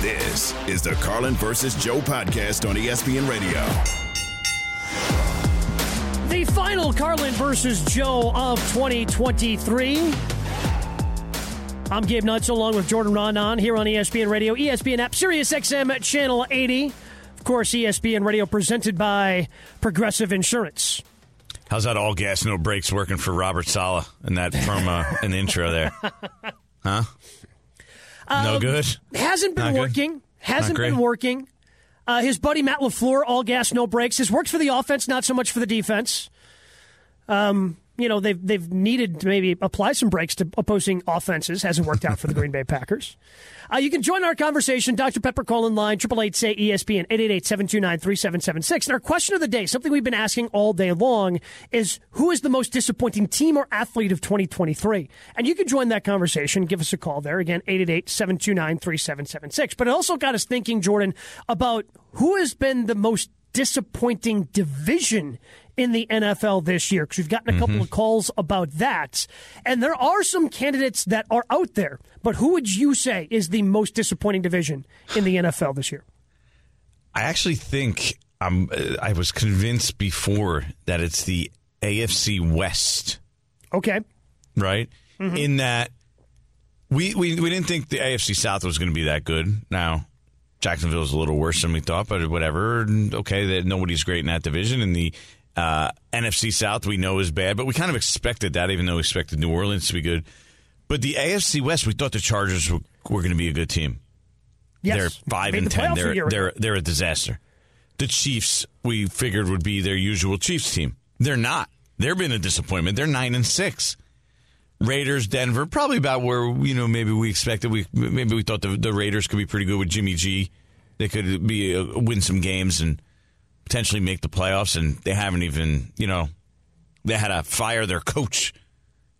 This is the Carlin versus Joe podcast on ESPN Radio. The final Carlin versus Joe of 2023. I'm Gabe Nuts along with Jordan Ronan here on ESPN Radio, ESPN app, Sirius XM Channel 80. Of course, ESPN Radio presented by Progressive Insurance. How's that all gas, no brakes working for Robert Saleh and that from uh, an intro there? Huh? No Um, good. Hasn't been Not good? working. Hasn't Not been working. Uh, his buddy Matt LaFleur, all gas, no brakes. Has worked for the offense, not so much for the defense. Um, you know, they've they've needed to maybe apply some brakes to opposing offenses. Hasn't worked out for the Green Bay Packers. Uh, you can join our conversation. Dr. Pepper call in line, 888 say ESPN, 888-729-3776. And our question of the day, something we've been asking all day long, is who is the most disappointing team or athlete of 2023? And you can join that conversation. Give us a call there. Again, 888-729-3776. But it also got us thinking, Jordan, about who has been the most disappointing division in the NFL this year because we've gotten a couple of calls about that. And there are some candidates that are out there, but who would you say is the most disappointing division in the NFL this year? I actually think I'm. uh, I was convinced before that it's the AFC West, Okay. right? Mm-hmm. In that we, we we didn't think the AFC South was going to be that good. Now Jacksonville's a little worse than we thought, but whatever. Okay, that nobody's great in that division. And the uh, NFC South we know is bad, but we kind of expected that, even though we expected New Orleans to be good. But the AFC West, we thought the Chargers were, were going to be a good team. Yes. They're five Made and the ten. They're year they're they're a disaster. The Chiefs, we figured would be their usual Chiefs team. They're not. They've been a disappointment. They're nine and six. Raiders, Denver, probably about where you know maybe we expected. We maybe we thought the, the Raiders could be pretty good with Jimmy G. They could be uh, win some games and potentially make the playoffs. And they haven't even you know they had to fire their coach,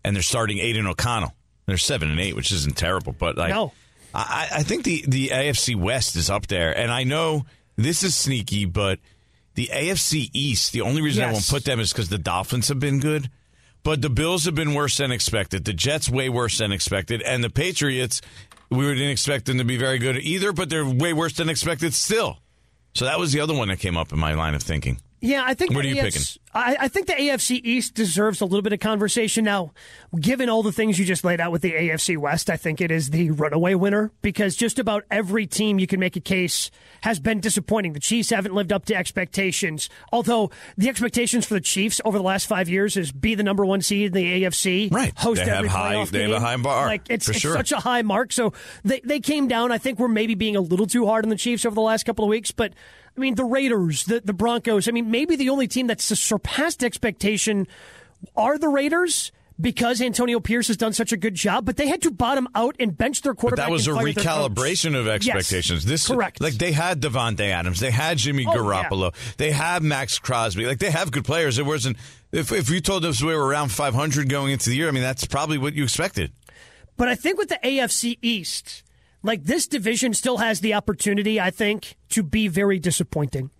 and they're starting Aidan O'Connell. They're seven and eight, which isn't terrible, but like No. I, I think the the AFC West is up there, and I know this is sneaky, but the AFC East. The only reason I won't put them is because the Dolphins have been good, but the Bills have been worse than expected. The Jets way worse than expected, and the Patriots. We didn't expect them to be very good either, but they're way worse than expected still. So that was the other one that came up in my line of thinking. Yeah, I think. What the are you AFC picking? I, I think the AFC East deserves a little bit of conversation now. Given all the things you just laid out with the AFC West, I think it is the runaway winner because just about every team you can make a case has been disappointing. The Chiefs haven't lived up to expectations. Although the expectations for the Chiefs over the last five years is be the number one seed in the AFC, Right. Host They have every high- playoff they have a high bar, Like it's, it's sure. such a high mark. So they they came down. I think we're maybe being a little too hard on the Chiefs over the last couple of weeks, but. I mean, the Raiders, the, the Broncos. I mean, maybe the only team that's surpassed expectation are the Raiders because Antonio Pierce has done such a good job, but they had to bottom out and bench their But quarterback. that was a recalibration of expectations. Yes, this correct. like they had Davante Adams, they had Jimmy Oh, Garoppolo, they have Maxx Crosby. Like they have good players. It wasn't if if you told us we were around 500 going into the year, I mean that's probably what you expected. But I think with the AFC East, like this division still has the opportunity, I think, to be very disappointing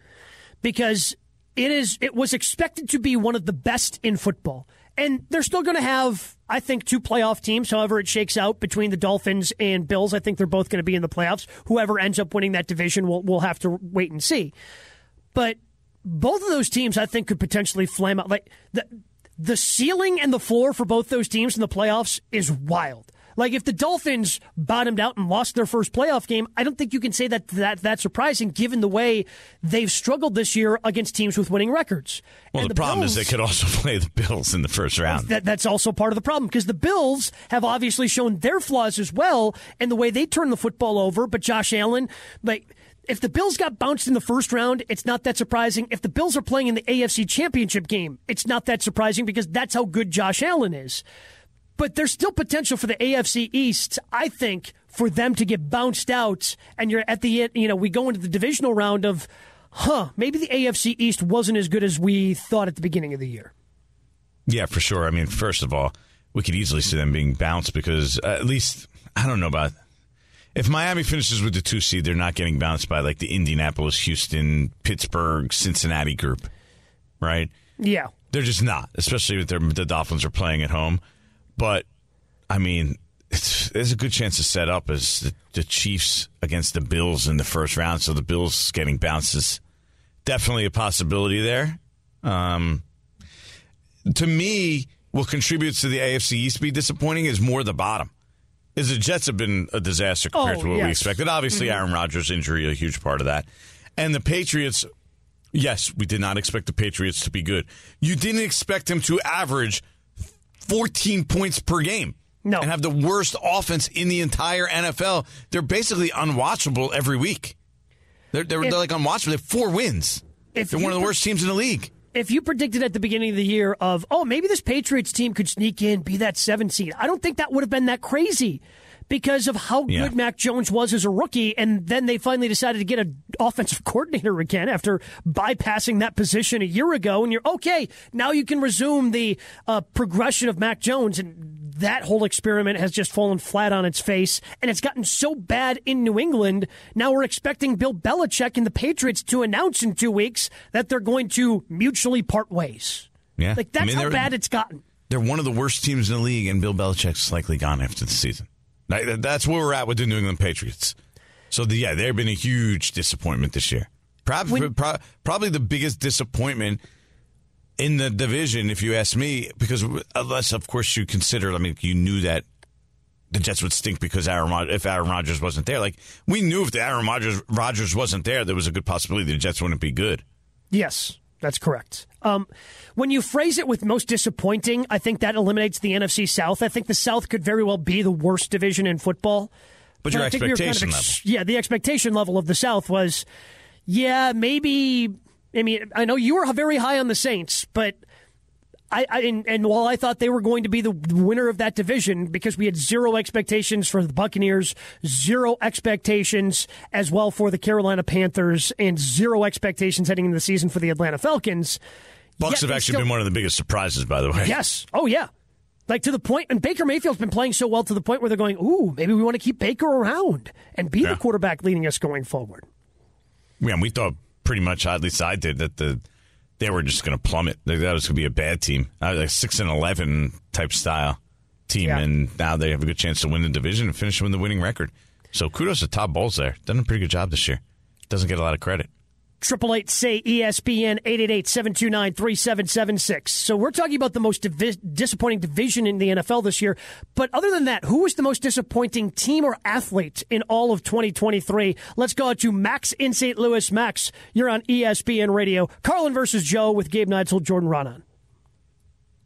because it is it was expected to be one of the best in football. And they're still going to have, I think, two playoff teams. However, it shakes out between the Dolphins and Bills. I think they're both going to be in the playoffs. Whoever ends up winning that division, will will have to wait and see. But both of those teams, I think, could potentially flame out. Like the the ceiling and the floor for both those teams in the playoffs is wild. Like if the Dolphins bottomed out and lost their first playoff game, I don't think you can say that that that's surprising given the way they've struggled this year against teams with winning records. Well, And the, problem is they could also play the Bills in the first round. that, that's also part of the problem because the Bills have obviously shown their flaws as well and the way they turn the football over. But Josh Allen, like, if the Bills got bounced in the first round, it's not that surprising. If the Bills are playing in the AFC Championship game, it's not that surprising because that's how good Josh Allen is. But there's still potential for the AFC East, I think, for them to get bounced out, and you're at the end, you know, we go into the divisional round of, huh, maybe the AFC East wasn't as good as we thought at the beginning of the year. Yeah, for sure. I mean, first of all, we could easily see them being bounced because uh, at least I don't know about if Miami finishes with the two seed, they're not getting bounced by like the Indianapolis, Houston, Pittsburgh, Cincinnati group, right? Yeah, they're just not, especially if the Dolphins are playing at home. But I mean, there's a good chance to set up as the, the, Chiefs against the Bills in the first round. So the Bills getting bounces definitely a possibility there. Um, to me, what contributes to the AFC East be disappointing is more the bottom. Is the Jets have been a disaster compared oh, to what yes. we expected. Obviously, mm-hmm. Aaron Rodgers' injury a huge part of that, and the Patriots. Yes, we did not expect the Patriots to be good. You didn't expect them to average 14 points per game. No. And have the worst offense in the entire NFL. They're basically unwatchable every week. They're, they're, if, they're like unwatchable. They have four wins. If They're one of the worst teams in the league if you predicted at the beginning of the year of, oh, maybe this Patriots team could sneak in, be that seven seed, I don't think that would have been that crazy because of how yeah. good Mac Jones was as a rookie. And then they finally decided to get an offensive coordinator again after bypassing that position a year ago. And you're okay. Now you can resume the uh, progression of Mac Jones. And that whole experiment has just fallen flat on its face. And it's gotten so bad in New England. Now we're expecting Bill Belichick and the Patriots to announce in two weeks that they're going to mutually part ways. Yeah. Like that's I mean, how bad it's gotten. They're one of the worst teams in the league, and Bill Belichick's likely gone after the season. That's where we're at with the New England Patriots. So, the, yeah, they've been a huge disappointment this year. Probably, when, pro- probably the biggest disappointment in the division, if you ask me, because unless, of course, you consider, I mean, you knew that the Jets would stink because Aaron Rod- if Aaron Rodgers wasn't there. Like, we knew if the Aaron Rodgers, Rodgers wasn't there, there was a good possibility the Jets wouldn't be good. Yes, that's correct. Um, when you phrase it with most disappointing, I think that eliminates the NFC South. I think the South could very well be the worst division in football. But, but your expectation kind of ex- level. Yeah, the expectation level of the South was, yeah, maybe. I mean, I know you were very high on the Saints, but I, I and, and, while I thought they were going to be the winner of that division because we had zero expectations for the Buccaneers, zero expectations as well for the Carolina Panthers, and zero expectations heading into the season for the Atlanta Falcons. Bucks have actually still, been one of the biggest surprises, by the way. Yes. Oh yeah. Like to the point, and Baker Mayfield's been playing so well to the point where they're going, "Ooh, maybe we want to keep Baker around and be yeah. the quarterback leading us going forward." Yeah, we thought pretty much, at least I did, that the they were just going to plummet. That was going to be a bad team, uh, like six and eleven type style team, yeah. and now they have a good chance to win the division and finish with the winning record. So kudos to Todd Bowles there. Done a pretty good job this year. Doesn't get a lot of credit. Triple eight say ESPN eight eight eight seven two nine three seven seven six. So we're talking about the most divi- disappointing division in the NFL this year. But other than that, who was the most disappointing team or athlete in all of 2023? Let's go out to Max in St. Louis. Max, you're on ESPN Radio. Carlin versus Joe with Gabe Neitzel, Jordan Ronan.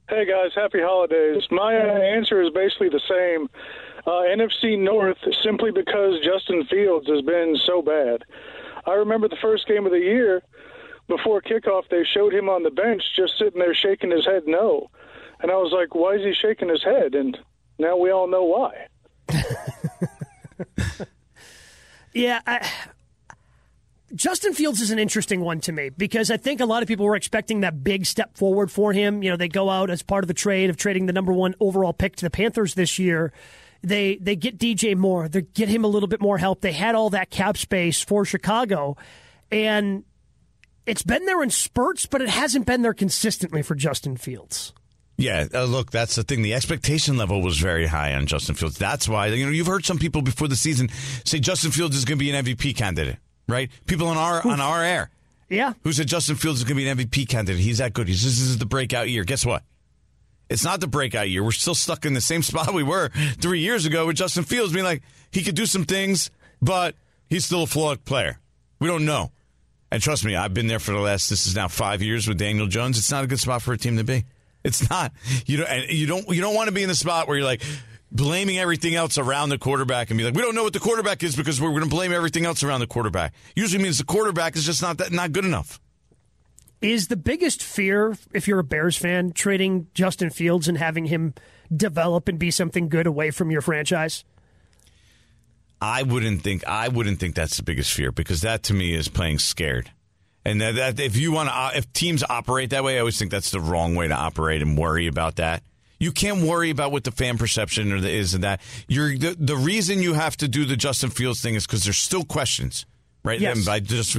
Hey guys, happy holidays. My uh, answer is basically the same. Uh, NFC North, simply because Justin Fields has been so bad. I remember the first game of the year before kickoff, they showed him on the bench just sitting there shaking his head no. And I was like, why is he shaking his head? And now we all know why. yeah. I, Justin Fields is an interesting one to me because I think a lot of people were expecting that big step forward for him. You know, they go out as part of the trade of trading the number one overall pick to the Panthers this year. They they get DJ Moore. They get him a little bit more help. They had all that cap space for Chicago, and it's been there in spurts, but it hasn't been there consistently for Justin Fields. Yeah, uh, look, that's the thing. The expectation level was very high on Justin Fields. That's why you know you've heard some people before the season say Justin Fields is going to be an MVP candidate, right? People on our on our air, yeah, who said Justin Fields is going to be an MVP candidate. He's that good. He's this is the breakout year. Guess what? It's not the breakout year. We're still stuck in the same spot we were three years ago with Justin Fields being like, he could do some things, but he's still a flawed player. We don't know. And trust me, I've been there for the last, this is now five years with Daniel Jones. It's not a good spot for a team to be. It's not. You don't, and you don't, you don't want to be in the spot where you're like, blaming everything else around the quarterback and be like, we don't know what the quarterback is because we're going to blame everything else around the quarterback. Usually means the quarterback is just not that not good enough. Is the biggest fear, if you're a Bears fan, trading Justin Fields and having him develop and be something good away from your franchise? I wouldn't think I wouldn't think that's the biggest fear because that to me is playing scared. And that, that if you want to, uh, if teams operate that way, I always think that's the wrong way to operate and worry about that. You can't worry about what the fan perception or the, is and that. You're the, the reason you have to do the Justin Fields thing is because there's still questions, right? Yes. And by just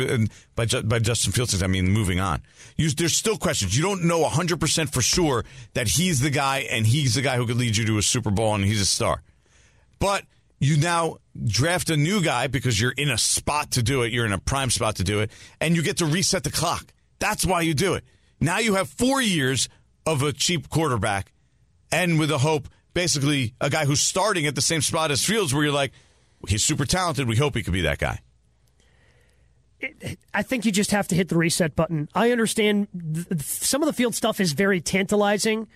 by by Justin Fields, I mean moving on. You, there's still questions. You don't know 100 percent for sure that he's the guy and he's the guy who could lead you to a Super Bowl and he's a star. But you now draft a new guy because you're in a spot to do it. You're in a prime spot to do it, and you get to reset the clock. That's why you do it. Now you have four years of a cheap quarterback, and with a hope, basically a guy who's starting at the same spot as Fields, where you're like, he's super talented. We hope he could be that guy. I think you just have to hit the reset button. I understand th- some of the field stuff is very tantalizing,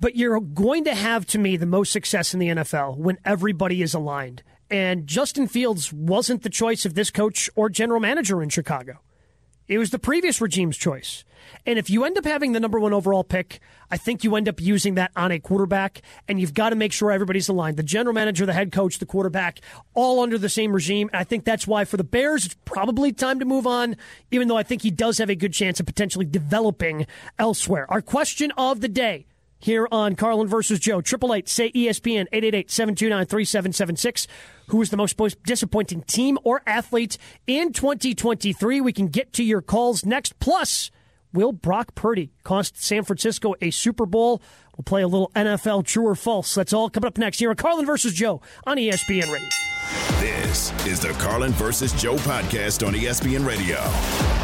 but you're going to have, to me, the most success in the NFL when everybody is aligned. And Justin Fields wasn't the choice of this coach or general manager in Chicago. It was the previous regime's choice. And if you end up having the number one overall pick, I think you end up using that on a quarterback, and you've got to make sure everybody's aligned. The general manager, the head coach, the quarterback, all under the same regime. And I think that's why for the Bears, it's probably time to move on, even though I think he does have a good chance of potentially developing elsewhere. Our question of the day here on Carlin versus Joe. Triple eight say ESPN 888-729-3776. Who is the most disappointing team or athlete in 2023? We can get to your calls next. Plus, will Brock Purdy cost San Francisco a Super Bowl? We'll play a little NFL true or false. That's all coming up next here on Carlin versus Joe on ESPN Radio. This is the Carlin versus Joe podcast on ESPN Radio.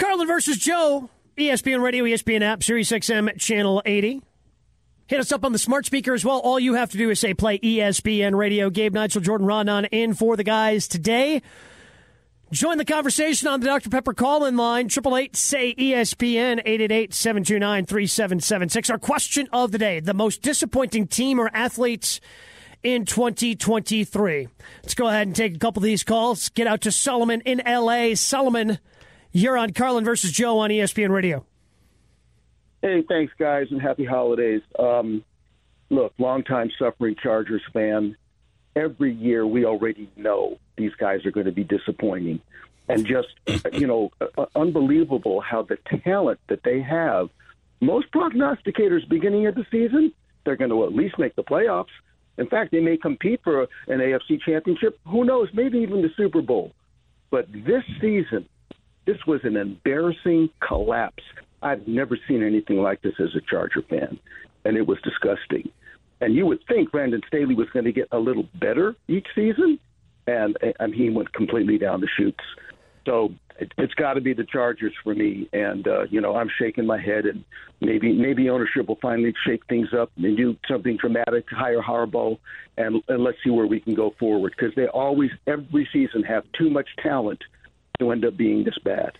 Carlin versus Joe, ESPN Radio, ESPN app, Sirius XM, Channel 80. Hit us up on the smart speaker as well. All you have to do is say play ESPN Radio. Gabe Neitzel, Jordan Ronan in for the guys today. Join the conversation on the Dr. Pepper call in line, 888 say ESPN, 888 729 3776. Our question of the day the most disappointing team or athletes in 2023. Let's go ahead and take a couple of these calls. Get out to Solomon in LA. Solomon, you're on Carlin versus Joe on ESPN Radio. Hey, thanks, guys, and happy holidays. Um, look, longtime suffering Chargers fan. Every year, we already know these guys are going to be disappointing, and just you know, uh, unbelievable how the talent that they have. Most prognosticators, beginning of the season, they're going to at least make the playoffs. In fact, they may compete for an AFC championship. Who knows? Maybe even the Super Bowl. But this season, this was an embarrassing collapse. I've never seen anything like this as a Charger fan, and it was disgusting. And you would think Brandon Staley was going to get a little better each season, and and he went completely down the chutes. So it, it's got to be the Chargers for me. And uh, you know, I'm shaking my head, and maybe maybe ownership will finally shake things up and do something dramatic, hire Harbaugh, and, and let's see where we can go forward. Because they always every season have too much talent to end up being this bad.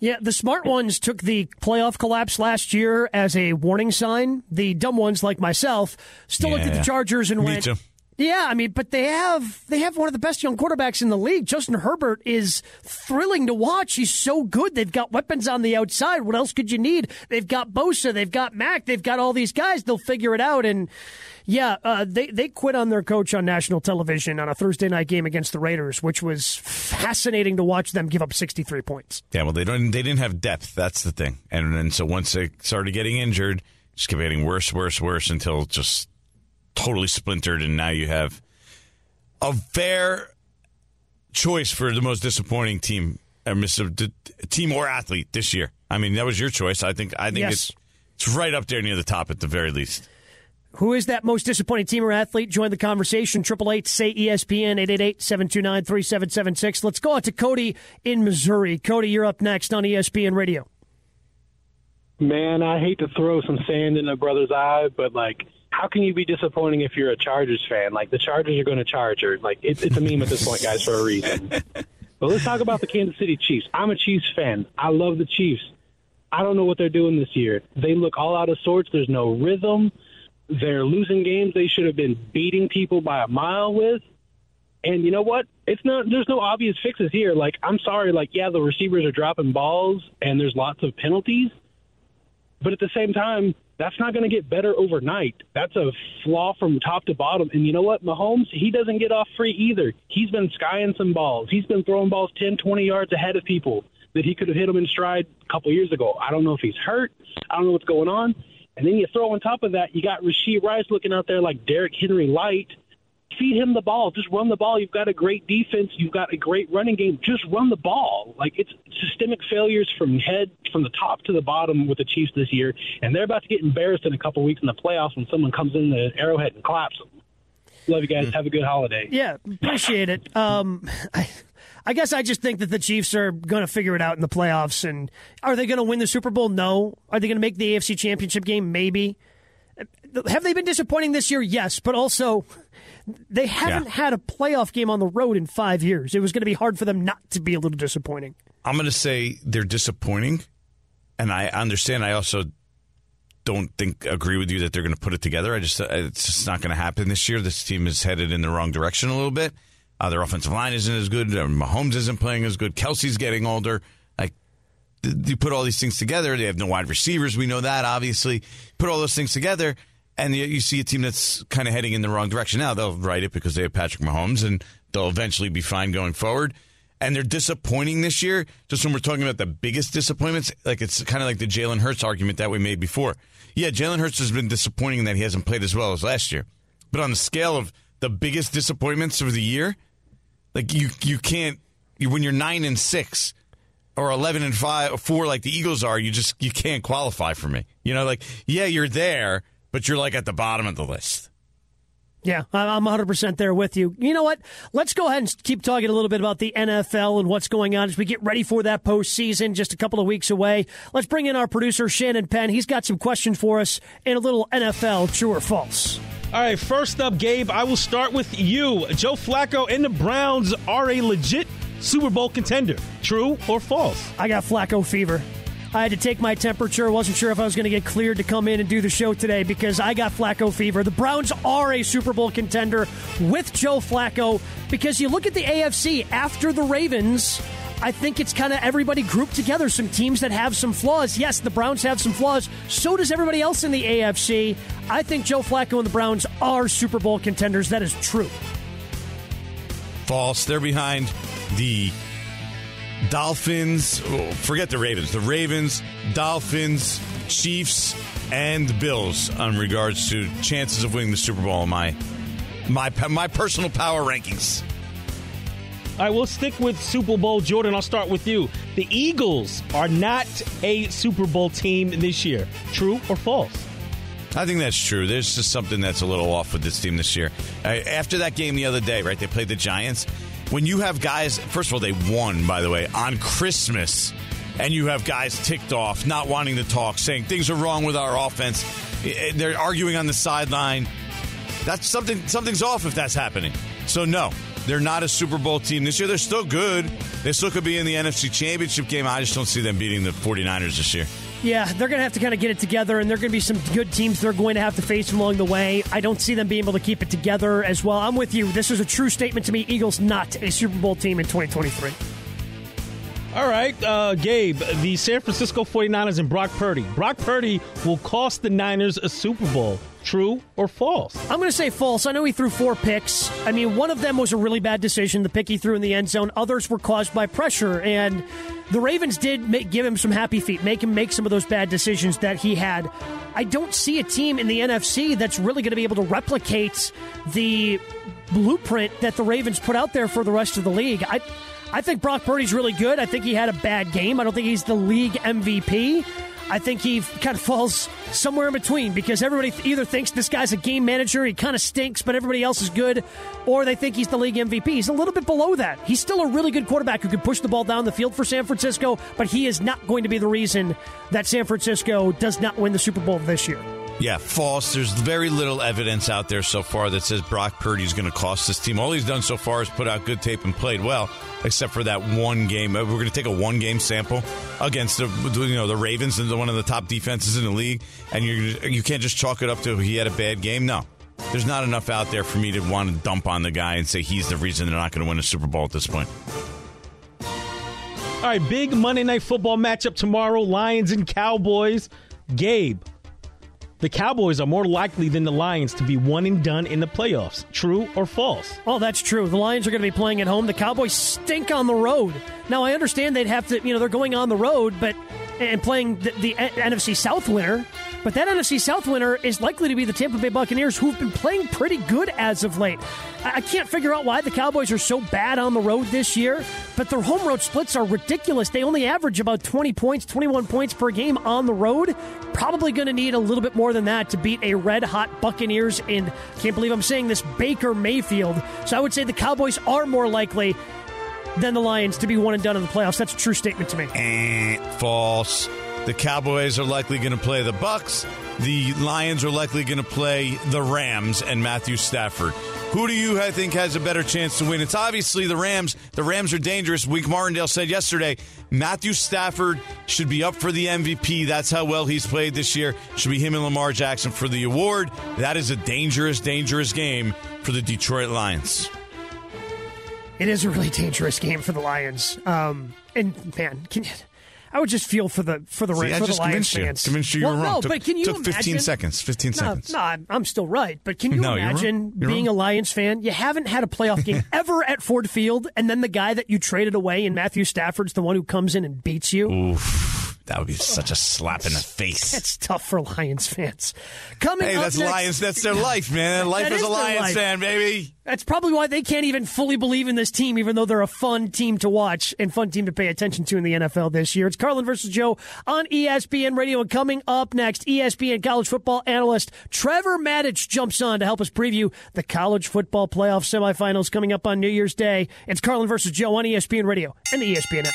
Yeah, the smart ones took the playoff collapse last year as a warning sign. The dumb ones, like myself, still looked at the Chargers and Me went, too. "Yeah, I mean, but they have they have one of the best young quarterbacks in the league. Justin Herbert is thrilling to watch. He's so good. They've got weapons on the outside. What else could you need? They've got Bosa, they've got Mack, they've got all these guys. They'll figure it out." And yeah, uh, they they quit on their coach on national television on a Thursday night game against the Raiders, which was fascinating to watch them give up sixty three points. Yeah, well, they don't. They didn't have depth. That's the thing. And and so once they started getting injured, just kept getting worse, worse, worse until just totally splintered. And now you have a fair choice for the most disappointing team, or mis- d- team or athlete this year. I mean, that was your choice. I think. I think Yes. it's it's right up there near the top at the very least. Who is that most disappointing team or athlete? Join the conversation. Triple eight say ESPN eight eight eight seven two nine three seven seven six. Let's go out to Cody in Missouri. Cody, you're up next on ESPN Radio. Man, I hate to throw some sand in a brother's eye, but like, how can you be disappointing if you're a Chargers fan? Like, the Chargers are going to charge her. Like, it's it's a meme at this point, guys, for a reason. But let's talk about the Kansas City Chiefs. I'm a Chiefs fan. I love the Chiefs. I don't know what they're doing this year. They look all out of sorts. There's no rhythm. They're losing games they should have been beating people by a mile with. And you know what? It's not. There's no obvious fixes here. Like, I'm sorry. Like, yeah, the receivers are dropping balls, and there's lots of penalties. But at the same time, that's not going to get better overnight. That's a flaw from top to bottom. And you know what? Mahomes, he doesn't get off free either. He's been skying some balls. He's been throwing balls 10, 20 yards ahead of people that he could have hit them in stride a couple years ago. I don't know if he's hurt. I don't know what's going on. And then you throw on top of that, you got Rashee Rice looking out there like Derrick Henry light. Feed him the ball. Just run the ball. You've got a great defense. You've got a great running game. Just run the ball. Like it's systemic failures from head from the top to the bottom with the Chiefs this year, and they're about to get embarrassed in a couple weeks in the playoffs when someone comes in the Arrowhead and claps them. Love you guys. Have a good holiday. Yeah, appreciate it. Um, I, I guess I just think that the Chiefs are going to figure it out in the playoffs. And are they going to win the Super Bowl? No. Are they going to make the AFC Championship game? Maybe. Have they been disappointing this year? Yes, but also they haven't Yeah. had a playoff game on the road in five years. It was going to be hard for them not to be a little disappointing. I'm going to say they're disappointing, and I understand. I also don't think agree with you that they're going to put it together. I just it's just not going to happen this year. This team is headed in the wrong direction a little bit. Uh, their offensive line isn't as good. Uh, Mahomes isn't playing as good. Kelce's getting older. Like you put all these things together. They have no wide receivers. We know that obviously. Put all those things together, and you, you see a team that's kind of heading in the wrong direction. Now they'll write it because they have Patrick Mahomes, and they'll eventually be fine going forward. And they're disappointing this year. Just when we're talking about the biggest disappointments, like it's kind of like the Jalen Hurts argument that we made before. Yeah, Jalen Hurts has been disappointing that he hasn't played as well as last year. But on the scale of the biggest disappointments of the year, like you you can't you, when you're nine and six or eleven and five or four like the Eagles are, you just you can't qualify for me. You know, like yeah, you're there, but you're like at the bottom of the list. Yeah, I'm 100% there with you. You know what? Let's go ahead and keep talking a little bit about the NFL and what's going on as we get ready for that postseason just a couple of weeks away. Let's bring in our producer, Shannon Penn. He's got some questions for us and a little NFL true or false. All right, first up, Gabe, I will start with you. Joe Flacco and the Browns are a legit Super Bowl contender. True or false? I got Flacco fever. I had to take my temperature. Wasn't sure if I was going to get cleared to come in and do the show today because I got Flacco fever. The Browns are a Super Bowl contender with Joe Flacco because you look at the AFC after the Ravens. I think it's kind of everybody grouped together. Some teams that have some flaws. Yes, the Browns have some flaws. So does everybody else in the AFC. I think Joe Flacco and the Browns are Super Bowl contenders. That is true. False. They're behind the Dolphins. oh, forget the Ravens. The Ravens, Dolphins, Chiefs, and Bills on regards to chances of winning the Super Bowl. in My my my personal power rankings. All right, we'll stick with Super Bowl. Jordan, I'll start with you. The Eagles are not a Super Bowl team this year. True or false? I think that's true. There's just something that's a little off with this team this year. Uh, after that game the other day, right? They played the Giants. When you have guys, first of all, they won, by the way, on Christmas, and you have guys ticked off, not wanting to talk, saying things are wrong with our offense. Eh, They're arguing on the sideline. That's something. Something's off if that's happening. So no, they're not a Super Bowl team this year. They're still good. They still could be in the NFC Championship game. I just don't see them beating the 49ers this year. Yeah, they're going to have to kind of get it together, and there are going to be some good teams they're going to have to face along the way. I don't see them being able to keep it together as well. I'm with you. This is a true statement to me. Eagles not a Super Bowl team in 2023. All right, uh, Gabe, the San Francisco 49ers and Brock Purdy. Brock Purdy will cost the Niners a Super Bowl. True or false? I'm going to say false. I know he threw four picks. I mean, one of them was a really bad decision, the pick he threw in the end zone. Others were caused by pressure, and the Ravens did make, give him some happy feet, make him make some of those bad decisions that he had. I don't see a team in the NFC that's really going to be able to replicate the blueprint that the Ravens put out there for the rest of the league. I, I think Brock Purdy's really good. I think he had a bad game. I don't think he's the league MVP. I think he kind of falls somewhere in between because everybody either thinks this guy's a game manager, he kind of stinks, but everybody else is good, or they think he's the league MVP. He's a little bit below that. He's still a really good quarterback who can push the ball down the field for San Francisco, but he is not going to be the reason that San Francisco does not win the Super Bowl this year. Yeah, false. There's very little evidence out there so far that says Brock Purdy's going to cost this team. All he's done so far is put out good tape and played well, except for that one game. Uh, We're going to take a one game sample against the you know the Ravens and one of the top defenses in the league, and you you can't just chalk it up to he had a bad game. No, there's not enough out there for me to want to dump on the guy and say he's the reason they're not going to win a Super Bowl at this point. All right, big Monday Night Football matchup tomorrow Lions and Cowboys. Gabe, the Cowboys are more likely than the Lions to be one and done in the playoffs. True or false? Oh, that's true. The Lions are going to be playing at home. The Cowboys stink on the road. Now, I understand they'd have to, you know, they're going on the road, but and playing the, the NFC South winner. But that NFC South winner is likely to be the Tampa Bay Buccaneers, who've been playing pretty good as of late. I I can't figure out why the Cowboys are so bad on the road this year, but their home road splits are ridiculous. They only average about 20 points, 21 points per game on the road. Probably going to need a little bit more than that to beat a red hot Buccaneers in, can't believe I'm saying this Baker Mayfield. So I would say the Cowboys are more likely than the Lions to be one and done in the playoffs. That's a true statement to me. Eh, false. The Cowboys are likely going to play the Bucks. The Lions are likely going to play the Rams and Matthew Stafford. Who do you I think has a better chance to win? It's obviously the Rams. The Rams are dangerous. Wink Martindale said yesterday Matthew Stafford should be up for the MVP. That's how well he's played this year. Should be him and Lamar Jackson for the award. That is a dangerous, dangerous game for the Detroit Lions. It is a really dangerous game for the Lions. Um, and man, can you, I would just feel for the for the, See, I for just the Lions convinced you. fans. Convinced you you well, were wrong. No, Took- but can you took 15 seconds. 15 No, seconds. No, I'm, I'm still right. But can you No, you're imagine You're being wrong. a Lions fan? You haven't had a playoff game ever at Ford Field, and then the guy that you traded away in Matthew Stafford's the one who comes in and beats you. Oof, that would be such a slap in the face. That's tough for Lions fans. Coming Hey, that's next- Lions. That's their life, man. Life That as is a Lions life. fan, baby. That's probably why they can't even fully believe in this team, even though they're a fun team to watch and fun team to pay attention to in the NFL this year. It's Carlin versus Joe on ESPN Radio. And coming up next, ESPN college football analyst Trevor Matich jumps on to help us preview the college football playoff semifinals coming up on New Year's Day. It's Carlin versus Joe on ESPN Radio and the ESPN app.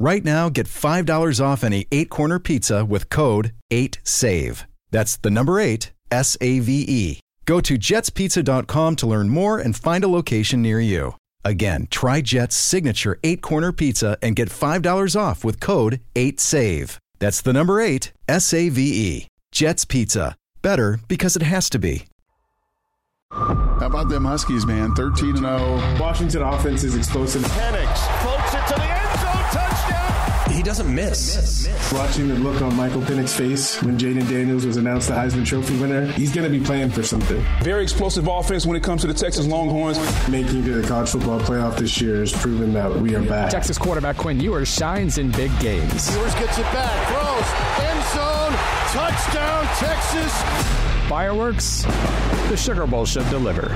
Right now, get $5 off any eight corner pizza with code 8SAVE. That's the number eight, S A V E. Go to jetspizza.com to learn more and find a location near you. Again, try Jet's signature eight corner pizza and get $5 off with code 8SAVE. That's the number eight, S A V E. Jet's Pizza. Better because it has to be. How about them Huskies, man? 13 and 0. Washington offense is explosive. Penix floats it to the end zone. Touchdown. He doesn't miss. Watching the look on Michael Penix's face when Jayden Daniels was announced the Heisman Trophy winner, he's going to be playing for something. Very explosive offense when it comes to the Texas Longhorns. Making it to the college football playoff this year has proven that we are back. Texas quarterback Quinn Ewers shines in big games. Ewers gets it back, throws, end zone, touchdown, Texas. Fireworks, the Sugar Bowl should deliver.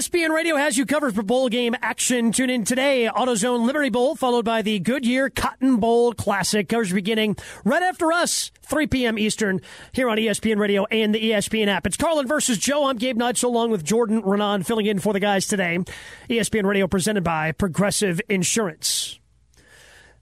ESPN Radio has you covered for bowl game action. Tune in today. AutoZone Liberty Bowl, followed by the Goodyear Cotton Bowl Classic. Coverage beginning right after us, 3 p.m. Eastern, here on ESPN Radio and the ESPN app. It's Carlin versus Joe. I'm Gabe Neitzel, along with Jordan Ronan, filling in for the guys today. ESPN Radio presented by Progressive Insurance.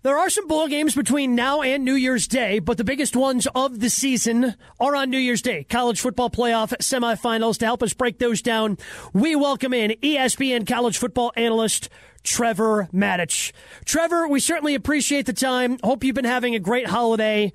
There are some bowl games between now and New Year's Day, but the biggest ones of the season are on New Year's Day. College football playoff semifinals. To help us break those down, we welcome in ESPN college football analyst Trevor Matich. Trevor, we certainly appreciate the time. Hope you've been having a great holiday.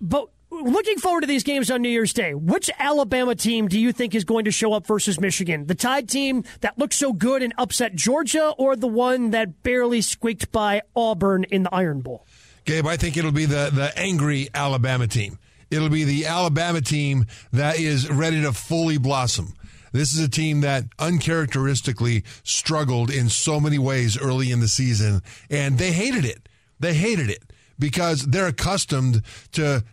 But looking forward to these games on New Year's Day, which Alabama team do you think is going to show up versus Michigan? The Tide team that looked so good and upset Georgia, or the one that barely squeaked by Auburn in the Iron Bowl? Gabe, I think it'll be the, the angry Alabama team. It'll be the Alabama team that is ready to fully blossom. This is a team that uncharacteristically struggled in so many ways early in the season, and they hated it. They hated it because they're accustomed to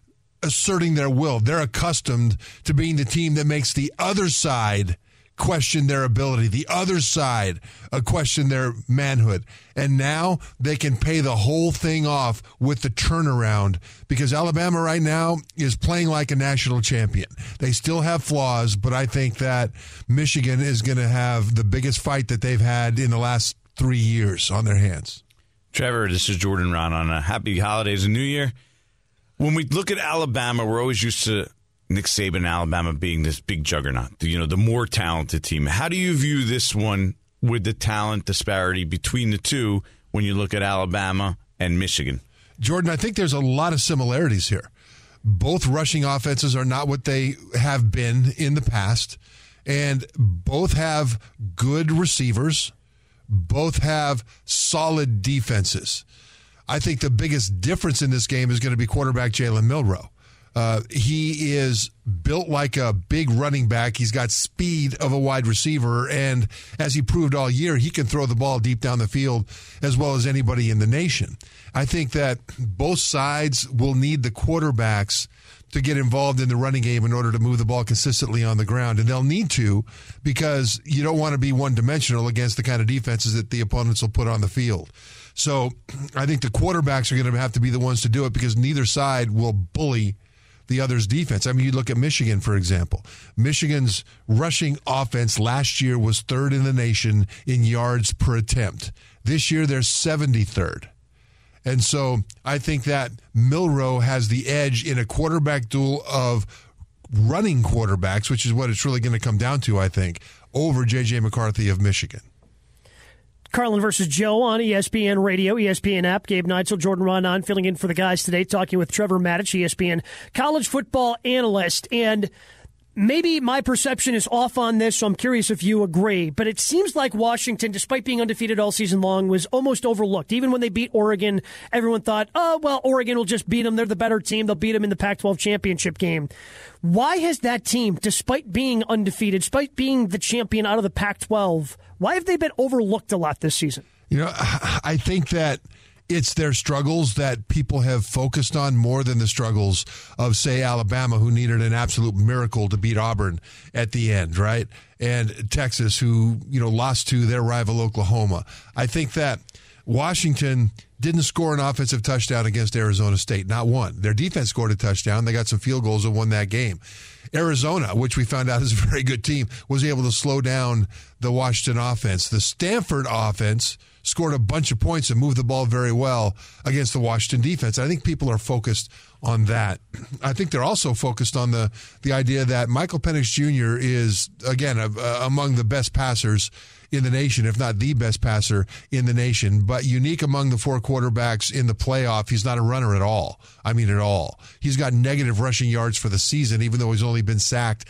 asserting their will. They're accustomed to being the team that makes the other side question their ability, the other side uh, question their manhood. And now they can pay the whole thing off with the turnaround because Alabama right now is playing like a national champion. They still have flaws, but I think that Michigan is going to have the biggest fight that they've had in the last three years on their hands. Trevor, this is Jordan Ronan a happy holidays and New Year. When we look at Alabama, we're always used to Nick Saban, Alabama being this big juggernaut, you know, the more talented team. How do you view this one with the talent disparity between the two when you look at Alabama and Michigan? Jordan, I think there's a lot of similarities here. Both rushing offenses are not what they have been in the past, and both have good receivers, both have solid defenses. I think the biggest difference in this game is going to be quarterback Jalen Milrow. Uh, he is built like a big running back. He's got speed of a wide receiver. And as he proved all year, he can throw the ball deep down the field as well as anybody in the nation. I think that both sides will need the quarterbacks to get involved in the running game in order to move the ball consistently on the ground. And they'll need to because you don't want to be one dimensional against the kind of defenses that the opponents will put on the field. So I think the quarterbacks are going to have to be the ones to do it because neither side will bully the other's defense. I mean, you look at Michigan, for example. Michigan's rushing offense last year was third in the nation in yards per attempt. This year, they're 73rd. And so I think that Milrow has the edge in a quarterback duel of running quarterbacks, which is what it's really going to come down to, I think, over J.J. McCarthy of Michigan. Carlin versus Joe on ESPN Radio, ESPN app. Gabe Neitzel, Jordan Ronan filling in for the guys today, talking with Trevor Matich, ESPN college football analyst. And maybe my perception is off on this, so I'm curious if you agree. But it seems like Washington, despite being undefeated all season long, was almost overlooked. Even when they beat Oregon, everyone thought, oh, well, Oregon will just beat them. They're the better team. They'll beat them in the Pac 12 championship game. Why has that team, despite being undefeated, despite being the champion out of the Pac 12, why have they been overlooked a lot this season? You know, I think that it's their struggles that people have focused on more than the struggles of, say, Alabama, who needed an absolute miracle to beat Auburn at the end, right? And Texas, who, you know, lost to their rival Oklahoma. I think that Washington didn't score an offensive touchdown against Arizona State, not one. Their defense scored a touchdown. They got some field goals and won that game. Arizona, which we found out is a very good team, was able to slow down the Washington offense. The Stanford offense scored a bunch of points and moved the ball very well against the Washington defense. I think people are focused on that. I think they're also focused on the the idea that Michael Penix Jr. is again uh, among the best passers in the nation, if not the best passer in the nation, but unique among the four quarterbacks in the playoff. He's not a runner at all. I mean, at all. He's got negative rushing yards for the season, even though he's only been sacked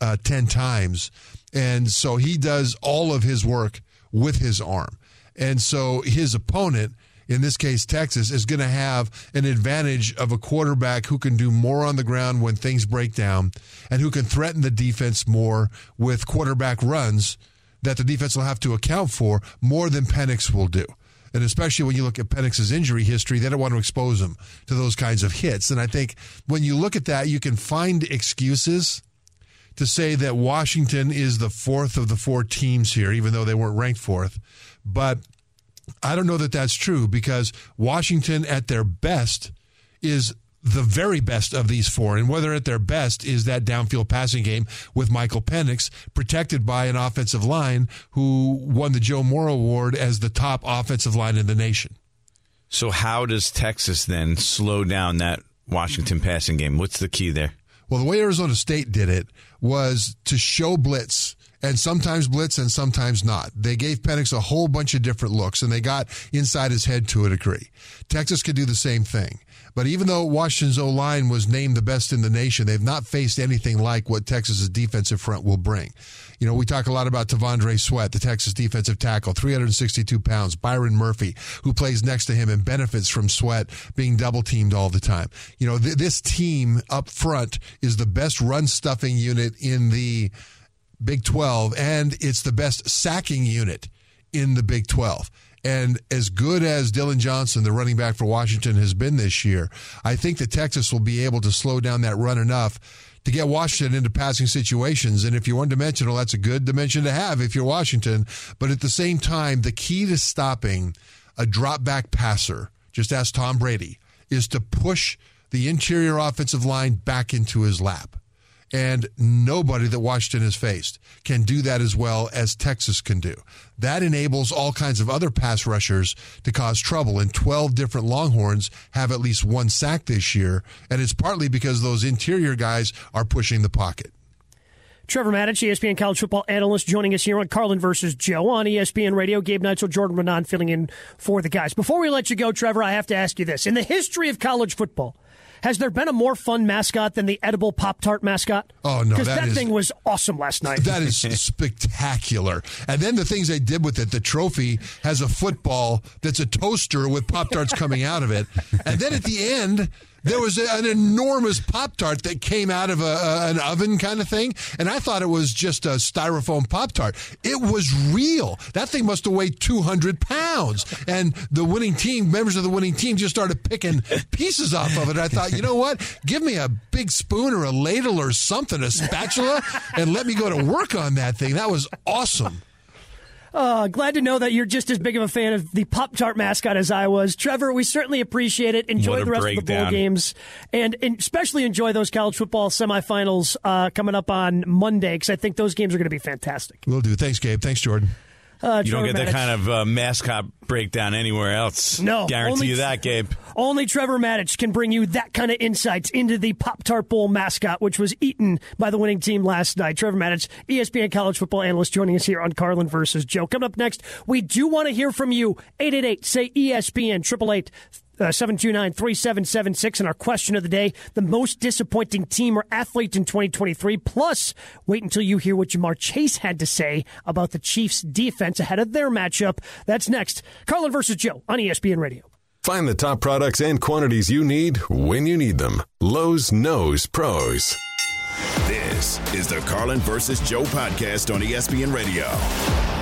uh, 10 times. And so he does all of his work with his arm. And so his opponent, in this case Texas, is going to have an advantage of a quarterback who can do more on the ground when things break down and who can threaten the defense more with quarterback runs that the defense will have to account for more than Penix will do. And especially when you look at Penix's injury history, they don't want to expose him to those kinds of hits. And I think when you look at that, you can find excuses to say that Washington is the fourth of the four teams here, even though they weren't ranked fourth. But I don't know that that's true because Washington, at their best, is the very best of these four. And whether at their best is that downfield passing game with Michael Penix, protected by an offensive line who won the Joe Moore Award as the top offensive line in the nation. So, how does Texas then slow down that Washington passing game? What's the key there? Well, the way Arizona State did it was to show blitz and sometimes blitz and sometimes not. They gave Penix a whole bunch of different looks and they got inside his head to a degree. Texas could do the same thing. But even though Washington's O line was named the best in the nation, they've not faced anything like what Texas's defensive front will bring. You know, we talk a lot about T'Vondre Sweat, the Texas defensive tackle, 362 pounds. Byron Murphy, who plays next to him and benefits from Sweat being double teamed all the time. You know, th- this team up front is the best run stuffing unit in the Big 12, and it's the best sacking unit in the Big 12. And as good as Dillon Johnson, the running back for Washington, has been this year, I think that Texas will be able to slow down that run enough to get Washington into passing situations. And if you're one dimensional, that's a good dimension to have if you're Washington. But at the same time, the key to stopping a drop back passer, just ask Tom Brady, is to push the interior offensive line back into his lap. And nobody that Washington has faced can do that as well as Texas can do. That enables all kinds of other pass rushers to cause trouble. And 12 different Longhorns have at least one sack this year. And it's partly because those interior guys are pushing the pocket. Trevor Matich, ESPN college football analyst, joining us here on Carlin versus Joe on ESPN Radio. Gabe Neitzel, Jordan Ronan filling in for the guys. Before we let you go, Trevor, I have to ask you this. In the history of college football, has there been a more fun mascot than the edible Pop Tart mascot? Oh, no. Because that that, is- thing was awesome last night. That is spectacular. And then the things they did with it, the trophy has a football that's a toaster with Pop Tarts coming out of it. And then at the end, there was a, an enormous Pop Tart that came out of a, a, an oven kind of thing. And I thought it was just a styrofoam Pop Tart. It was real. That thing must have weighed 200 pounds. And the winning team, members of the winning team, just started picking pieces off of it. I thought, you know what? Give me a big spoon or a ladle or something, a spatula, and let me go to work on that thing. That was awesome. Uh, glad to know that you're just as big of a fan of the Pop Tart mascot as I was. Trevor, we certainly appreciate it. Enjoy the rest of the bowl breakdown. games. And, and especially enjoy those college football semifinals uh, coming up on Monday because I think those games are going to be fantastic. We'll do. Thanks, Gabe. Thanks, Jordan. Uh, You don't get that kind of uh, mascot breakdown anywhere else. No, Guarantee only- you that, Gabe. Only Trevor Matich can bring you that kind of insights into the Pop Tart Bowl mascot, which was eaten by the winning team last night. Trevor Matich, ESPN college football analyst, joining us here on Carlin versus Joe. Coming up next, we do want to hear from you. 888 say ESPN, 888 Uh, Uh, 729 3776. And our question of the day the most disappointing team or athlete in 2023. Plus, wait until you hear what Ja'Marr Chase had to say about the Chiefs' defense ahead of their matchup. That's next. Carlin versus Joe on ESPN Radio. Find the top products and quantities you need when you need them. Lowe's knows pros. This is the Carlin versus Joe podcast on ESPN Radio.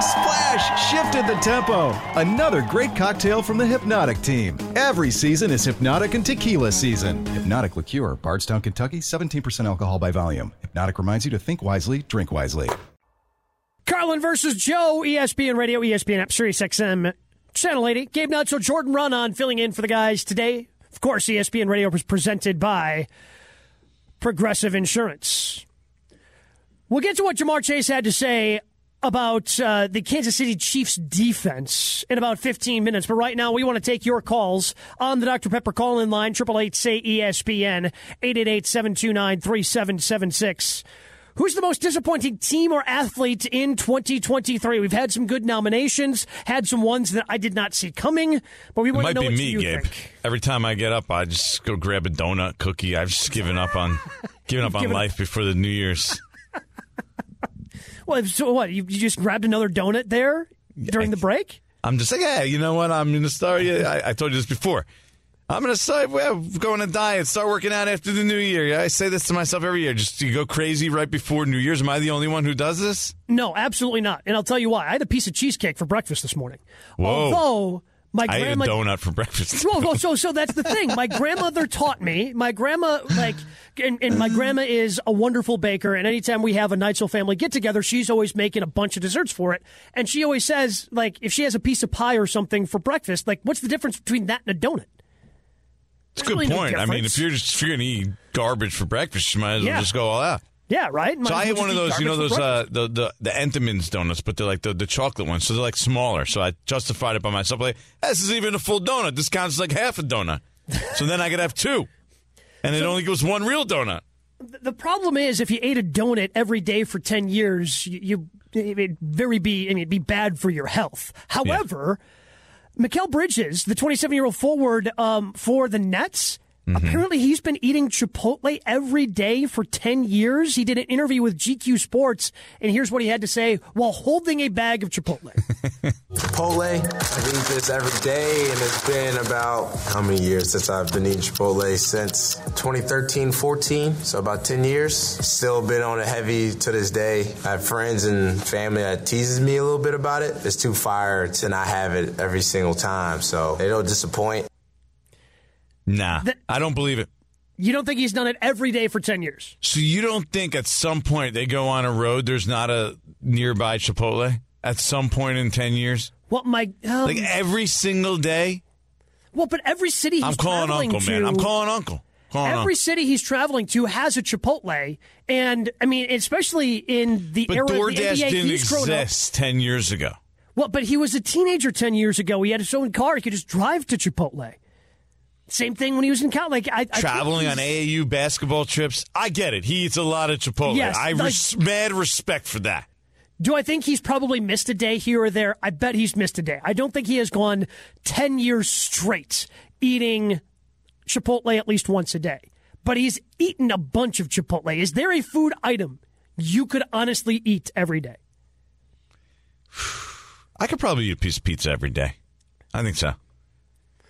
Splash shifted the tempo. Another great cocktail from the Hypnotic team. Every season is Hypnotic and Tequila season. Hypnotic Liqueur, Bardstown, Kentucky, 17% alcohol by volume. Hypnotic reminds you to think wisely, drink wisely. Carlin versus Joe, ESPN Radio, ESPN app, Sirius XM, Channel 80. Gabe Neitzel, Jordan Ronan filling in for the guys today. Of course, ESPN Radio was presented by Progressive Insurance. We'll get to what Ja'Marr Chase had to say about uh, the Kansas City Chiefs defense in about 15 minutes. But right now, we want to take your calls on the Dr. Pepper call in line, 888 say ESPN, 888 729 3776. Who's the most disappointing team or athlete in 2023? We've had some good nominations, had some ones that I did not see coming, but we want to know be what me, you Gabe. think. Every time I get up, I just go grab a donut, cookie. I've just given up on given up on given- life before the New Year's. Well, so what? You, you just grabbed another donut there during the break? I'm just like, hey, you know what? I'm going to start. I, I told you this before. I'm going to start well, go on a diet, start working out after the new year. Yeah, I say this to myself every year. Just you go crazy right before New Year's. Am I the only one who does this? No, absolutely not. And I'll tell you why. I had a piece of cheesecake for breakfast this morning. Whoa. Although my I ate a donut for breakfast. well, well, so so that's the thing. My grandmother taught me. My grandma like, and, and my grandma is a wonderful baker. And anytime we have a Neitzel family get together, she's always making a bunch of desserts for it. And she always says, like, if she has a piece of pie or something for breakfast, like, what's the difference between that and a donut? It's a good really no point. I mean, if you're just if you're going to eat garbage for breakfast, you might as well Yeah. just go all out. Yeah, right. Might So I ate one of those, you know, those uh, the the the Entenmann's donuts, but they're like the, the chocolate ones, so they're like smaller. So I justified it by myself, like this is even a full donut. This counts as like half a donut. so then I could have two, and it only goes one real donut. The problem is, if you ate a donut every day for ten years, you, you it'd very be I mean, it'd be bad for your health. However, Mikal Bridges, the 27 year old forward um, for the Nets. Mm-hmm. Apparently, he's been eating Chipotle every day for 10 years. He did an interview with GQ Sports, and here's what he had to say while holding a bag of Chipotle. Chipotle. I eat this every day, and it's been about how many years since I've been eating Chipotle? Since 2013, 14, so about 10 years. Still been on a heavy to this day. I have friends and family that teases me a little bit about it. It's too fire to not have it every single time, so they don't disappoint. Nah, I don't believe it. You don't think he's done it every day for 10 years? So you don't think at some point they go on a road, there's not a nearby Chipotle at some point in ten years? What my um, like every single day? well, but every city he's I'm calling Uncle, to, man. I'm calling Uncle. Calling Every Uncle. city he's traveling to has a Chipotle, and I mean, especially in the But era of the DoorDash NBA didn't grown up. exist ten years ago. Well, but he was a teenager ten years ago. He had his own car. He could just drive to Chipotle. Same thing when he was in college. Like I, I Traveling on AAU basketball trips, I get it. He eats a lot of Chipotle. Yes, I like- res- mad respect for that. Do I think he's probably missed a day here or there? I bet he's missed a day. I don't think he has gone 10 years straight eating Chipotle at least once a day. But he's eaten a bunch of Chipotle. Is there a food item you could honestly eat every day? I could probably eat a piece of pizza every day. I think so.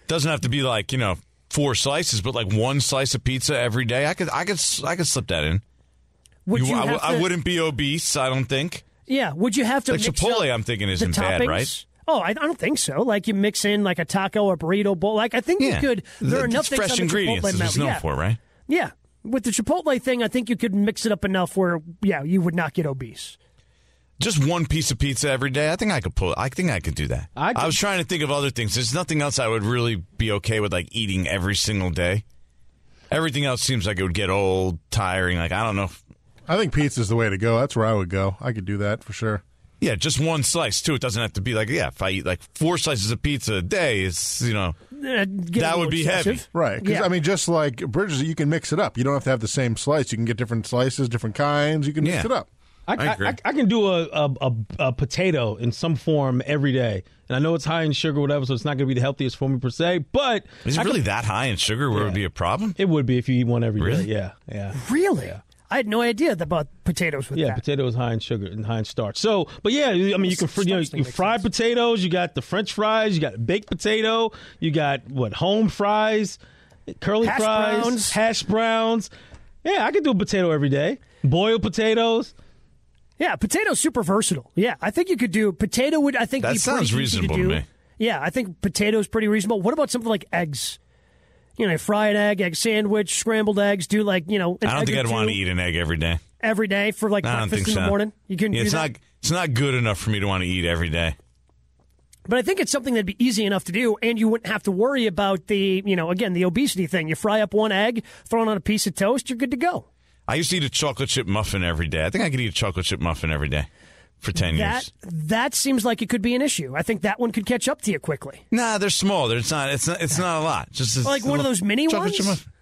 Doesn't have to be like, you know, four slices, but like one slice of pizza every day, I could I could I could slip that in. Would you I, have I wouldn't be obese. I don't think. Yeah, would you have to Like mix Chipotle, up I'm thinking isn't bad, right? Oh, I, I don't think so. Like you mix in like a taco or burrito bowl. Like I think you could. There are It's enough things fresh on the ingredients. Chipotle menu. yeah. for right. Yeah, with the Chipotle thing, I think you could mix it up enough where yeah, you would not get obese. Just one piece of pizza every day. I think I could pull. I think I could do that. I, was trying to think of other things. There's nothing else I would really be okay with, like eating every single day. Everything else seems like it would get old, tiring. Like I don't know. I think pizza's the way to go. That's where I would go. I could do that for sure. Yeah, just one slice too. It doesn't have to be like yeah. If I eat like four slices of pizza a day, it's you know that would be heavy. Right. Because, I mean, just like Bridges, you can mix it up. You don't have to have the same slice. You can get different slices, different kinds. You can mix it up. I, I, I, I can do a, a, a, a potato in some form every day. And I know it's high in sugar, whatever, so it's not going to be the healthiest for me per se. But Is it I really could- that high in sugar? Where it would be a problem? It would be if you eat one every day. Really? Yeah, yeah. Really? I had no idea about potatoes with Yeah, that. potato is high in sugar and high in starch. So, but yeah, I mean, you can fr- you, know, you fry potatoes. You got the French fries. You got baked potato. You got what home fries, curly Hash fries, browns. hash browns. Yeah, I could do a potato every day. Boiled potatoes. Yeah, potato's super versatile. Yeah, I think you could do potato. Would I think That sounds reasonable to to me. Yeah, I think potato's pretty reasonable. What about something like eggs? You know, fry an egg, egg sandwich, scrambled eggs. Do like you know. I don't think I'd want to eat an egg every day. every day for like I breakfast in so. the morning. You couldn't Yeah, it's that. not. It's not good enough for me to want to eat every day. But I think it's something that'd be easy enough to do, and you wouldn't have to worry about the, you know, again, the obesity thing. You fry up one egg, throw it on a piece of toast, you're good to go. I used to eat a chocolate chip muffin every day. I think I could eat a chocolate chip muffin every day for ten that years. that seems like it could be an issue. I think that one could catch up to you quickly. Nah, they're small. They're, it's not. It's not. It's not a lot. Just a Like one of those mini chocolate ones? chip muffin.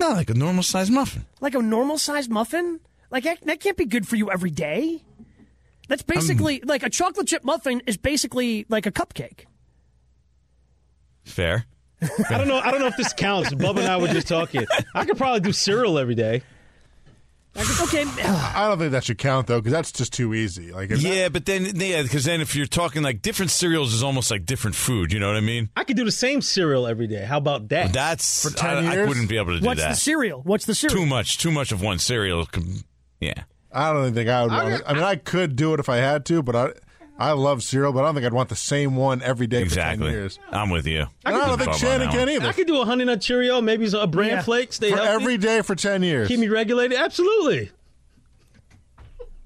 No, like a normal sized muffin. Like a normal sized muffin? Like that, that can't be good for you every day. That's basically like a chocolate chip muffin is basically like a cupcake. Fair. I don't know. I don't know if this counts. Bubba and I were just talking. I could probably do cereal every day. Okay. I don't think that should count though, because that's just too easy. Like, if Yeah, but then yeah, because then if you're talking like different cereals is almost like different food. You know what I mean? I could do the same cereal every day. How about that? That's For 10 I, I wouldn't be able to do What's that. the cereal? What's the cereal? Too much. Too much of one cereal. Yeah. I don't think I would. Want to, I mean, I could do it if I had to, but I, I love cereal, but I don't think I'd want the same one every day Exactly. for ten years. I'm with you. I, don't think Shannon can one. either. I could do a honey nut Cheerio, maybe a bran Yeah. flake. Stay for healthy. every day for ten years. Keep me regulated. Absolutely.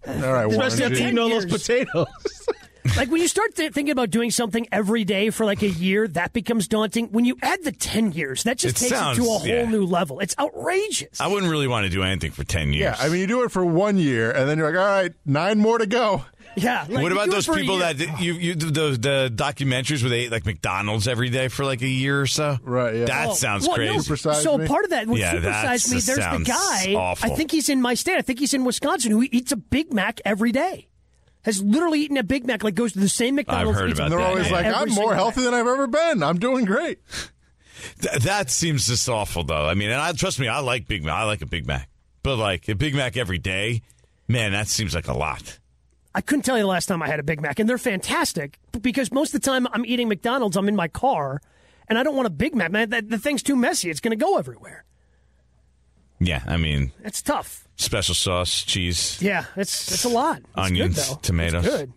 All right, Warren Especially after G. eating all those potatoes. like when you start th- thinking about doing something every day for like a year, that becomes daunting. When you add the 10 years, that just It takes sounds- it to a whole yeah. new level. It's outrageous. I wouldn't really want to do anything for ten years. Yeah, I mean, you do it for one year, and then you're like, all right, nine more to go. Yeah. like, what about those people that you you the, the documentaries where they ate like McDonald's every day for like a year or so? Right. Yeah. That Oh, sounds well, crazy. Supersize so me? part of that with Yeah, that's- Supersize Me, there's the guy. awful. I think he's in my state. I think he's in Wisconsin who eats a Big Mac every day. Has literally eaten a Big Mac. Like goes to the same McDonald's. heard eats a about And they're that, always yeah. like, I'm more healthy than I've ever been. I'm doing great. Th- that seems just awful, though. I mean, and I trust me, I like Big Mac. I like a Big Mac, but like a Big Mac every day, man, that seems like a lot. I couldn't tell you the last time I had a Big Mac, and they're fantastic because most of the time I'm eating McDonald's, I'm in my car, and I don't want a Big Mac. Man, that, the thing's too messy. It's going to go everywhere. Yeah, I mean, It's tough. special sauce, cheese. Yeah, it's it's a lot. It's Onions, good, tomatoes. It's good.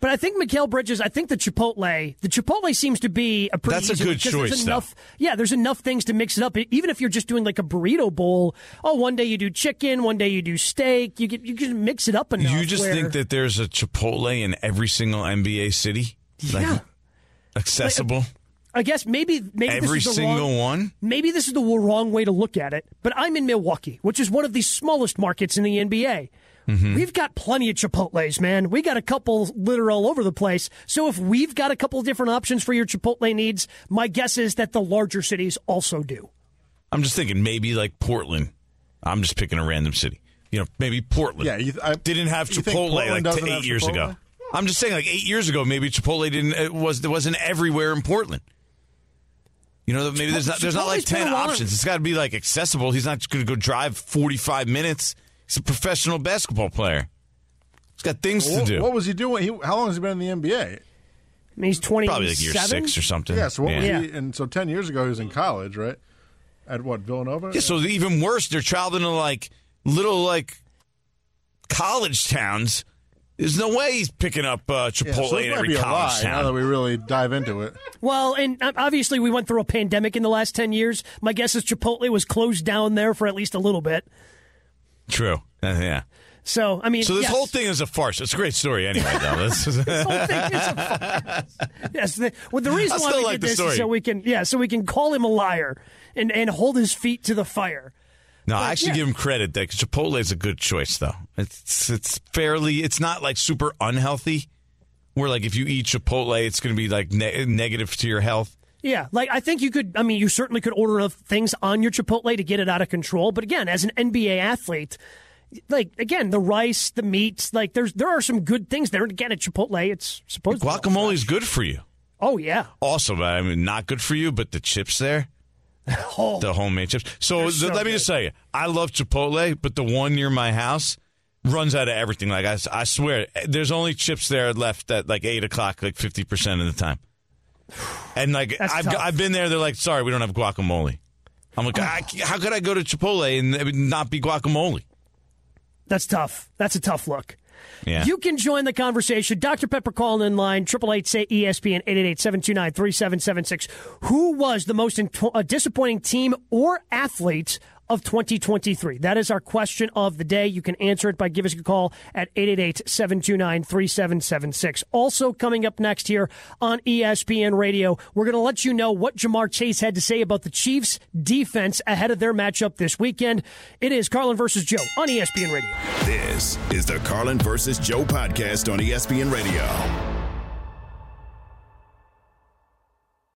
But I think Mikal Bridges. I think the Chipotle. The Chipotle seems to be a pretty. That's a good 'cause there's choice. Enough, yeah, there's enough things to mix it up. Even if you're just doing like a burrito bowl. Oh, one day you do chicken, one day you do steak. You get you can mix it up enough. You just where- think that there's a Chipotle in every single NBA city? Like, Yeah. accessible? I guess maybe maybe Every this is the single wrong, one? Maybe this is the wrong way to look at it. But I'm in Milwaukee, which is one of the smallest markets in the NBA. Mm-hmm. We've got plenty of Chipotle's, man. We got a couple litter all over the place. So if we've got a couple different options for your Chipotle needs, my guess is that the larger cities also do. I'm just thinking maybe like Portland. I'm just picking a random city. You know, maybe Portland. Yeah, you, I, didn't have Chipotle like doesn't to eight years Chipotle? ago. I'm just saying, like eight years ago, maybe Chipotle didn't. It was there wasn't everywhere in Portland. You know, maybe there's not there's not like ten around. options. It's got to be like accessible. He's not going to go drive 45 minutes. He's a professional basketball player. He's got things to do. what was he doing? He, how long has he been in the NBA? I mean, he's twenty. Probably like year six or something. Yeah, so what Yeah. was he? And so ten years ago, he was in college, right? At what Villanova? Yeah, so even worse, they're traveling to like little like college towns. There's no way he's picking up uh, Yeah, Chipotle so in every be a college lie, Now town. that we really dive into it. Well, and uh, obviously we went through a pandemic in the last 10 years. My guess is Chipotle was closed down there for at least a little bit. True. Uh, yeah. So, I mean, So this yes. whole thing is a farce. It's a great story anyway, though. This is- This whole thing is a farce. yes. The, well, the reason I why we like did this story. is so we can, yeah, so we can call him a liar and, and hold his feet to the fire. No, I actually yeah. give him credit that Chipotle is a good choice, though. It's it's fairly. It's not like super unhealthy. Where like if you eat Chipotle, it's going to be like ne- negative to your health. Yeah, like I think you could. I mean, you certainly could order enough things on your Chipotle to get it out of control. But again, as an NBA athlete, like again, the rice, the meats, like there's there are some good things there. And again, at Chipotle, it's supposed to. Guacamole is good for you. Oh yeah. Also, I mean, not good for you, but the chips there, Oh. the homemade chips. So, so let me just tell you, I love Chipotle, but the one near my house runs out of everything. Like I, I swear, eh, there's only chips there left at like eight o'clock, like fifty percent of the time. And like That's I've tough. I've been there. They're like, sorry, we don't have guacamole. I'm like, I, how could I go to Chipotle and it would not be guacamole? That's tough. That's a tough look. Yeah. You can join the conversation. Dr. Pepper calling in line, 888 say ESPN 888 729 3776. Who was the most in- uh, disappointing team or athlete of 2023? That is our question of the day. You can answer it by giving us a call at 888 729 3776. Also, coming up next here on ESPN Radio, we're going to let you know what Ja'Marr Chase had to say about the Chiefs' defense ahead of their matchup this weekend. It is Carlin versus Joe on ESPN Radio. This is the Carlin versus Joe podcast on ESPN Radio.